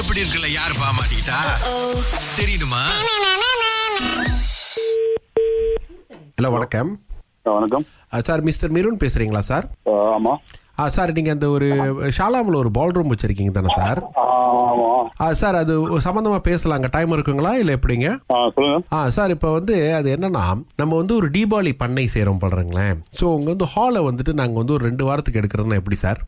எப்படி இருக்குல்ல? யாரு பாமாட்டா தெரியுமா ஹலோ வணக்கம். வணக்கம். சார் மிஸ்டர் மிருன் பேசுறீங்களா சார்? ஆமா. ஆ சார் நீங்கள் அந்த ஒரு ஷாலாமில் ஒரு பால் ரூம் வச்சிருக்கீங்க தானே சார் சார் அது சம்மந்தமாக பேசலாங்க. டைம் இருக்குங்களா இல்லை எப்படிங்க? சொல்லுங்க. சார் இப்போ வந்து அது என்னன்னா நம்ம வந்து ஒரு தீபாவளி பண்ணை செய்கிறோம் பண்றேங்களேன் ஸோ உங்க வந்து ஹாலை வந்துட்டு நாங்கள் வந்து ஒரு ரெண்டு வாரத்துக்கு எடுக்கிறதுனா எப்படி சார்?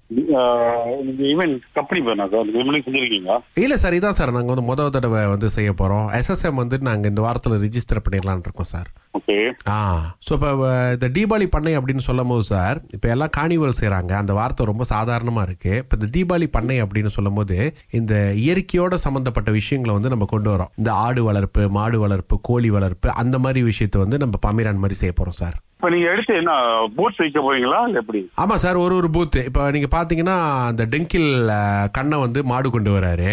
இல்லை சார் இதான் சார் நாங்கள் வந்து முதல் தடவை வந்து செய்ய போகிறோம் எஸ்எஸ்எம் வந்து நாங்கள் இந்த வாரத்தில் ரிஜிஸ்டர் பண்ணிடலாம்னு இருக்கோம் சார். ஆ ஸோ இப்போ இந்த தீபாவளி பண்ணை அப்படின்னு சொல்லும் போது சார் இப்போ எல்லாம் காணிவல் செய்கிறாங்க அந்த வார்த்தை ரொம்ப சாதாரணமாக இருக்குது இப்போ இந்த தீபாவளி பண்ணை அப்படின்னு சொல்லும் போது இந்த இயற்கையோட சம்மந்தப்பட்ட விஷயங்களை வந்து நம்ம கொண்டு வரோம். இந்த ஆடு வளர்ப்பு மாடு வளர்ப்பு கோழி வளர்ப்பு அந்த மாதிரி விஷயத்தை வந்து நம்ம பமிரான் மாதிரி செய்ய போகிறோம் சார். இப்போ எடுத்து என்ன பூட்ஸ் வைக்க போறீங்களா இல்ல எப்படி? ஆமாம் சார் ஒரு ஒரு பூத்து இப்போ நீங்கள் பார்த்தீங்கன்னா அந்த டெங்கில் கண்ணை வந்து மாடு கொண்டு வராரு.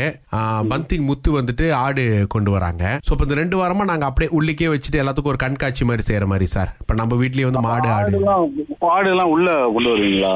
பந்திங் முத்து வந்துட்டு ஆடு கொண்டு வராங்க. ஸோ இப்போ இந்த ரெண்டு வாரமாக நாங்கள் அப்படியே உள்ளிக்கே வச்சுட்டு எல்லாத்துக்கும் ஒரு கண்காட்சி மாதிரி செய்கிற மாதிரி சார். இப்போ நம்ம வீட்லேயே வந்து மாடு ஆடு. ஆடுலாம் உள்ள கொண்டு வருவீங்களா?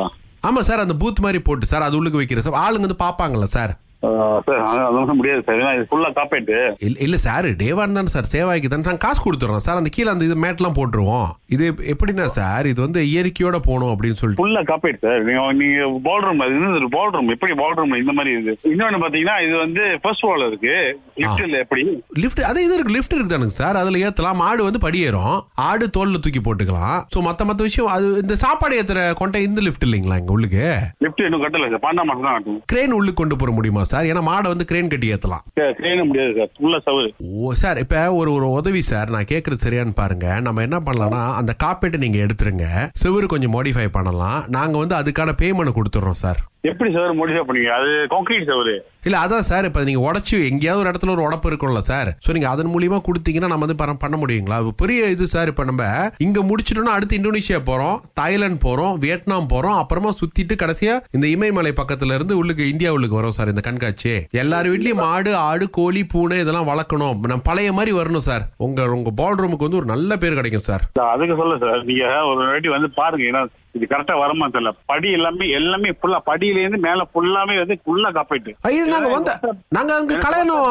ஆமாம் சார் அந்த பூத் மாதிரி போட்டு சார் அது உள்ளுக்கு வைக்கிற சார் ஆளுங்க வந்து பார்ப்பாங்கல்ல சார். சார் அது- முடியாது சார். ஏன்னா இது ஃபுல்லா காப்பேட்டு இல்ல சார் டேவான் தானே சார் சேவாய்க்கு தானே நாங்கள் காசு கொடுத்துட்றோம் சார். அந்த கீழே அந்த இது மேட்லாம் போட்டுருவோம். இது எப்படின்னா சார் இது வந்து இயற்கையோட போகணும் அப்படின்னு சொல்லிட்டு. ஃபுல்லா காப்பேட் சார். நீங்க நீங்க பால் ரூம் அது இன்னும் பால் ரூம் எப்படி பால் ரூம் இந்த மாதிரி இருக்கு இன்னொன்னு பாத்தீங்கன்னா இது வந்து ஃபர்ஸ்ட் வால் இருக்கு. லிஃப்ட்ல எப்படி? லிஃப்ட் அதே இது இருக்கு. லிஃப்ட் இருக்கு தானுங்க சார். அதுல ஏத்தலாம். மாடு வந்து படியேறும். ஆடு தோல்ல தூக்கி போட்டுக்கலாம். ஸோ மத்த மத்த விஷயம் அது இந்த சாப்பாடு ஏத்துற கொண்ட இந்த லிஃப்ட் இல்லைங்களா இங்க உள்ளுக்கு? லிஃப்ட் இன்னும் கட்டல சார். பாண்டா மட்டும் தான் கிரேன் உள்ளுக்கு கொண்டு போற முடியுமா சார். ஏன்னா மாடை வந்து கிரேன் கட்டி ஏத்தலாம். கிரேன முடியாது சார். ஃபுல்லா சவுரு ஓ சார் இப்போ ஒரு ஒரு உதவி சார் நான் கேட்குறது சரியான்னு பாருங்க. நம்ம என்ன பண்ணலாம்னா அந்த காப்பீட்டை நீங்க எடுத்துருங்க. செவுரு கொஞ்சம் மாடிஃபை பண்ணலாம். நாங்க வந்து அதுக்கான பேமெண்ட் கொடுத்துட்றோம் சார். எப்படி சார் மோடிஃபை பண்ணீங்க அது கான்கிரீட் சவுரு இல்ல அதான் சார் இப்போ நீங்க உடச்சி எங்கேயாவது ஒரு இடத்துல ஒரு உடப்பு இருக்கும்ல சார் ஸோ நீங்க அதன் மூலியமா கொடுத்தீங்கன்னா நம்ம வந்து பண்ண- முடியுங்களா? பெரிய இது சார் இப்போ நம்ம இங்க முடிச்சிட்டோம்னா அடுத்து இந்தோனேஷியா போறோம் தாய்லாந்து போறோம் வியட்நாம் போறோம் அப்புறமா சுத்திட்டு கடைசியா இந்த இமயமலை பக்கத்துல இருந்து உள்ளுக்கு இந்தியா உள்ளுக்கு வரும் சார் இந்த கண்காட்சி எல்லார் வீட்லயும் மாடு ஆடு கோழி பூனை இதெல்லாம் வளர்க்கணும். நம்ம பழைய மாதிரி வரணும் சார் உங்க உங்க பால் ரூமுக்கு வந்து ஒரு நல்ல பேர் கிடைக்கும் சார் சார், அதுக்கு சொல்ல சார் நீங்க ஒரு வாட்டி வந்து பாருங்க. ஏன்னா இது கரெக்டா வருமா தெரியல. படி எல்லாமே எல்லாமே ஃபுல்லா படியில இருந்து மேல ஃபுல்லாமே வந்து ஃபுல்லா காப்பீட்டு ஐயோ நாங்க வந்த நாங்க அங்க கல்யாணம்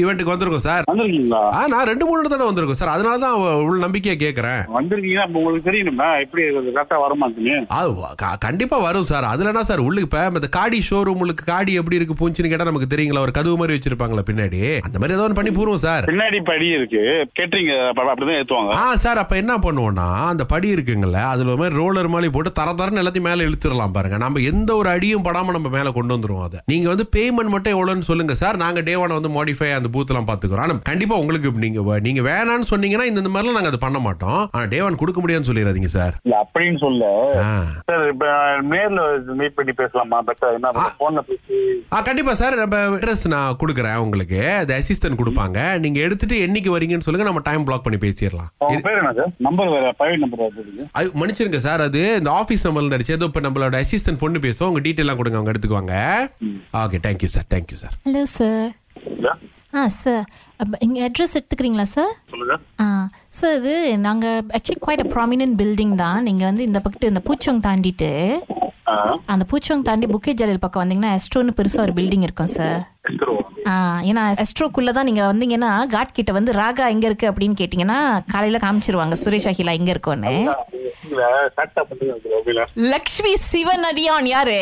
ஈவெண்ட்டுக்கு வந்திருக்கோம் சார். வந்திருக்கீங்களா? ஆ நான் ரெண்டு மூணு தடவை வந்திருக்கோம் சார். அதனால தான் உள்ள நம்பிக்கையா கேட்கறேன் வந்திருக்கீங்கன்னா அப்ப உங்களுக்கு தெரியணுமா? எப்படி கரெக்டா வருமான்னு அது வ- க- கண்டிப்பா வரும் சார். அதுல என்ன சார்? உள்ளுக்கு இப்ப இந்த காடி ஷோரூம் உங்களுக்கு காடி எப்படி இருக்கு பூஞ்சின்னு கேட்டா நமக்கு தெரியுங்களா? ஒரு கதவு மாதிரி வச்சிருப்பாங்களா பின்னாடி. அந்த மாதிரி ஏதோ ஒன்று பண்ணி பூருவோம் சார். பின்னாடி படி இருக்கு. கேட்டரிங் அப்படிதான் ஏத்துவாங்க. ஆ சார் அப்ப என்ன பண்ணுவோம்னா அந்த படி இருக்குங்கல்ல அதுல மாதிரி ரோலர் மாதிரி போட்டு தர தரன்னு எல்லாத்தையும் மேல இழுத்துடலாம் பாருங்க. நம்ம எந்த ஒரு அடியும் படாம நம்ம மேல கொண்டு வந்துருவோம் அதை. நீங்க வந்து பேமெண்ட் மட்டும் எவ்வளவுன்னு சொல்லுங்க சார். நாங்க டே ஒன் வந்து மாடிஃபை அந்த பூத் எல்லாம் பாத்துக்கிறோம் ஆனா கண்டிப்பா உங்களுக்கு நீங்க நீங்க வேணாம்னு சொன்னீங்கன்னா இந்த மாதிரிலாம் நாங்க அதை பண்ண மாட்டோம். ஆனா டே ஒன் கொடுக்க முடியாதுன்னு சொல்லிடாதீங்க சார். இல்ல அப்படின்னு சொல்ல. சார் இப்ப நேர்ல மீட் பண்ணி பேசலாமா? பெட்டர் என்ன போன்ல பேசி ஆ கண்டிப்பா சார். நம்ம அட்ரஸ் நான் கொடுக்குறேன் உங்களுக்கு. அந்த அசிஸ்டன்ட் கொடுப்பாங்க. நீங்க எடுத்துட்டு என்னைக்கு வரீங்கன்னு சொல்லுங்க. நம்ம டைம் பிளாக் பண்ணி பேசிடலாம். பேர் என்ன சார்? நம்பர் வேற பிரைவேட் நம்பர் மன்னிச்சிருங்க சார். அது இந்த ஆஃபீஸ் நம்பர்ல அடிச்சு ஏதோ இப்போ நம்மளோட அசிஸ்டன்ட் பொண்ணு பேசும் உங்க டீட்டெயிலாம் கொடுங்க அவங்க எடுத்துக்குவாங்க. Okay thank you sir thank you sir hello sir ah sir அப்போ இங்கே அட்ரஸ் எடுத்துக்கிறீங்களா சார் ஆ சார் இது நாங்கள் actually quite a prominent building தான். நீங்கள் வந்து இந்த பக்கத்து இந்த பூச்சோங் தாண்டிட்டு அந்த பூச்சோங் தாண்டி புக்கே ஜலீல் பக்கம் வந்தீங்கன்னா எஸ்ட்ரோன்னு பெருசாக ஒரு பில்டிங் இருக்கும் சார் ஏன்னா எஸ்ட்ரோக்குள்ளே தான் நீங்கள் வந்தீங்கன்னா காட் கிட்ட வந்து ராகா எங்கே இருக்கு அப்படின்னு கேட்டிங்கன்னா காலையில் காமிச்சிருவாங்க சுரேஷ் அகிலா எங்கே இருக்கோன்னு. லக்ஷ்மி சிவன் அடியான் யாரு?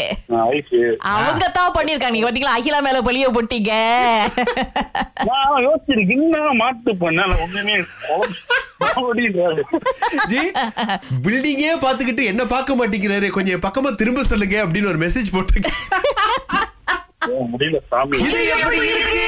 அவங்க தான் பண்ணிருக்காங்க. நீங்க பாத்தீங்களா? அகிலா மேல பொலிய போட்டீங்க. யோசிச்சிருக்கேன் மாட்டு பண்ண ஒண்ணுமே பில்டிங்கே பாத்துக்கிட்டு என்ன பார்க்க மாட்டேங்கிறாரு. கொஞ்சம் பக்கமா திரும்ப சொல்லுங்க அப்படின்னு ஒரு மெசேஜ் போட்டிருக்கேன். முடியல சாமி. இது எப்படி இருக்கு?